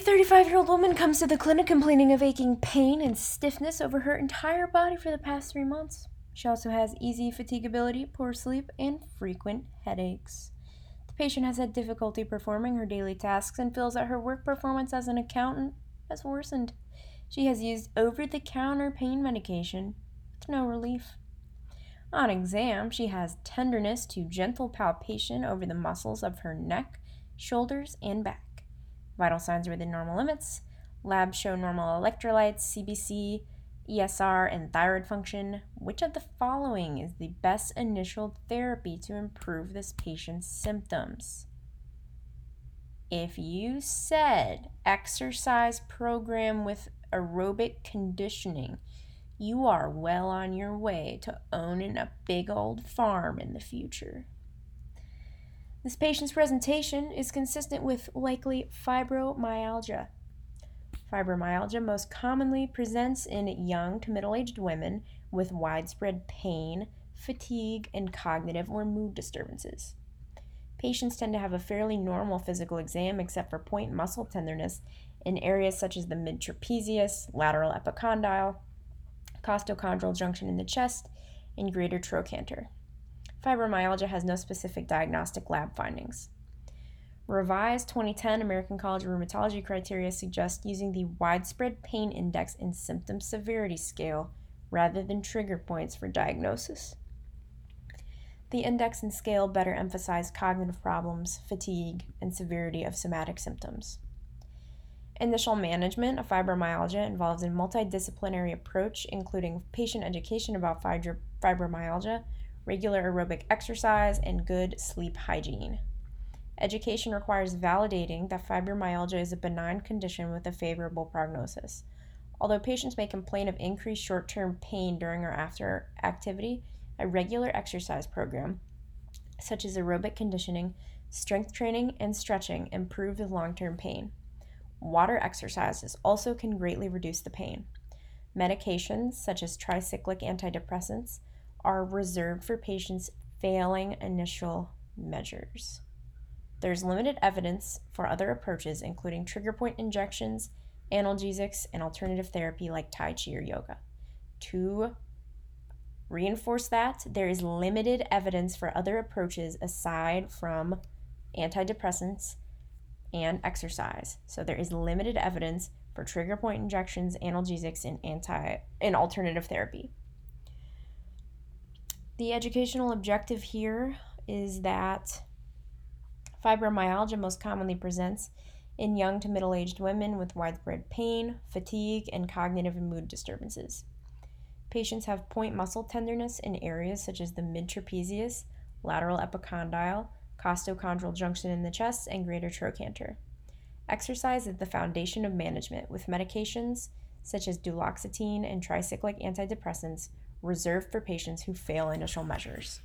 A 35 year old woman comes to the clinic complaining of aching pain and stiffness over her entire body for the past three months. She also has easy fatigability, poor sleep, and frequent headaches. The patient has had difficulty performing her daily tasks and feels that her work performance as an accountant has worsened. She has used over the counter pain medication to no relief. On exam, she has tenderness to gentle palpation over the muscles of her neck, shoulders, and back. Vital signs are within normal limits. Labs show normal electrolytes, CBC, ESR, and thyroid function. Which of the following is the best initial therapy to improve this patient's symptoms? If you said exercise program with aerobic conditioning, you are well on your way to owning a big old farm in the future. This patient's presentation is consistent with likely fibromyalgia. Fibromyalgia most commonly presents in young to middle aged women with widespread pain, fatigue, and cognitive or mood disturbances. Patients tend to have a fairly normal physical exam except for point muscle tenderness in areas such as the mid trapezius, lateral epicondyle, costochondral junction in the chest, and greater trochanter. Fibromyalgia has no specific diagnostic lab findings. Revised 2010 American College of Rheumatology criteria suggest using the widespread pain index and symptom severity scale rather than trigger points for diagnosis. The index and scale better emphasize cognitive problems, fatigue, and severity of somatic symptoms. Initial management of fibromyalgia involves a multidisciplinary approach, including patient education about fibromyalgia, regular aerobic exercise, and good sleep hygiene. Education requires validating that fibromyalgia is a benign condition with a favorable prognosis. Although patients may complain of increased short term pain during or after activity, a regular exercise program, such as aerobic conditioning, strength training, and stretching, improve the long term pain. Water exercises also can greatly reduce the pain. Medications, such as tricyclic antidepressants, are reserved for patients failing initial measures. There's limited evidence for other approaches, including trigger point injections, analgesics, and alternative therapy like Tai Chi or yoga. To reinforce that, there is limited evidence for other approaches aside from antidepressants and exercise. So there is limited evidence for trigger point injections, analgesics, and anti and alternative therapy. The educational objective here is that fibromyalgia most commonly presents in young to middle aged women with widespread pain, fatigue, and cognitive and mood disturbances. Patients have point muscle tenderness in areas such as the mid trapezius, lateral epicondyle, costochondral junction in the chest, and greater trochanter. Exercise is the foundation of management, with medications such as duloxetine and tricyclic antidepressants reserved for patients who fail initial measures.